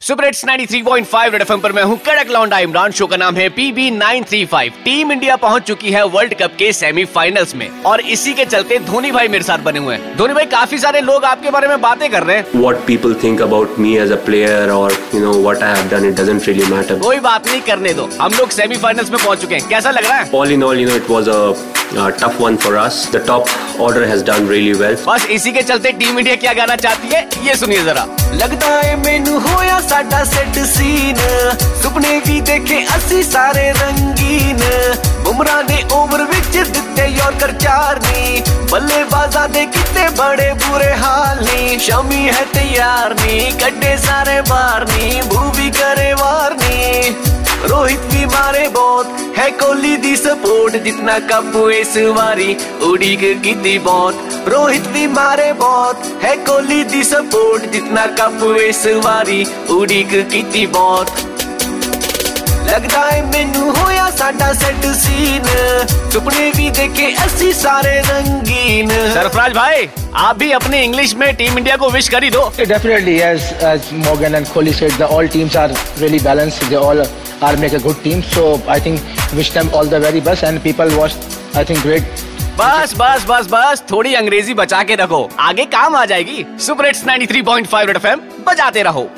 Super hits 93.5 red FM पर मैं हूँ कड़क लौंडा इमरान। शो का नाम है पीबी 935 टीम इंडिया पहुँच चुकी है वर्ल्ड कप के सेमीफाइनल्स में। और इसी के चलते धोनी भाई मेरे साथ बने हुए हैं। धोनी भाई काफ़ी सारे लोग आपके बारे में बातें कर रहे हैं। What people think about me as a player or you know what I have done it doesn't really matter. कोई बात नहीं करने दो। हम लोग सेमीफाइनल्स में पहुँच चुके हैं। कैसा लग रहा है? All in all you know it was a, a tough one for us the top order has done really well बस इसी के चलते टीम इंडिया क्या गाना चाहती है ये सुनिए जरा लगता है मैनू होया साडा सेट सीन सुपने भी देखे ਅਸੀਂ ਸਾਰੇ ਰੰਗੀਨ ਬੁਮਰਾ ਨੇ ਓਵਰ ਵਿੱਚ ਦਿੱਤੇ ਯਾਰਕਰ ਚਾਰ ਨੀ ਬੱਲੇਬਾਜ਼ਾਂ ਦੇ ਕਿਤੇ ਬੜੇ ਬੁਰੇ ਹਾਲ ਨੀ ਸ਼ਮੀ ਹੈ ਤਿਆਰ ਨੀ ਕੱਢੇ ਸਾਰੇ ਬਾਹਰ ਨੀ ਭੂਵੀ ਕਰੇ ਵਾਰ ਨੀ रोहित भी मारे बहुत है कोहली दी सपोर्ट जितना कप इस वारी उड़ीक की बहुत रोहित भी मारे बहुत है कोहली दी सपोर्ट जितना कप इस वारी उड़ीक की बहुत लगता है मैनू होया साडा सेट सीन सुपने भी देखे ਅਸੀਂ ਸਾਰੇ रंगीन सरफराज भाई आप भी अपने इंग्लिश में टीम इंडिया को विश कर ही दो Definitely, as as Morgan and Kohli said, the all teams are really balanced. They all are make a good team. So I think wish them all the very best and people watch I think great बस बस बस बस, थोड़ी अंग्रेज़ी बचा के रखो। आगे काम आ जाएगी। सुपर हिट्स 93.5 रेड एफएम बजाते रहो।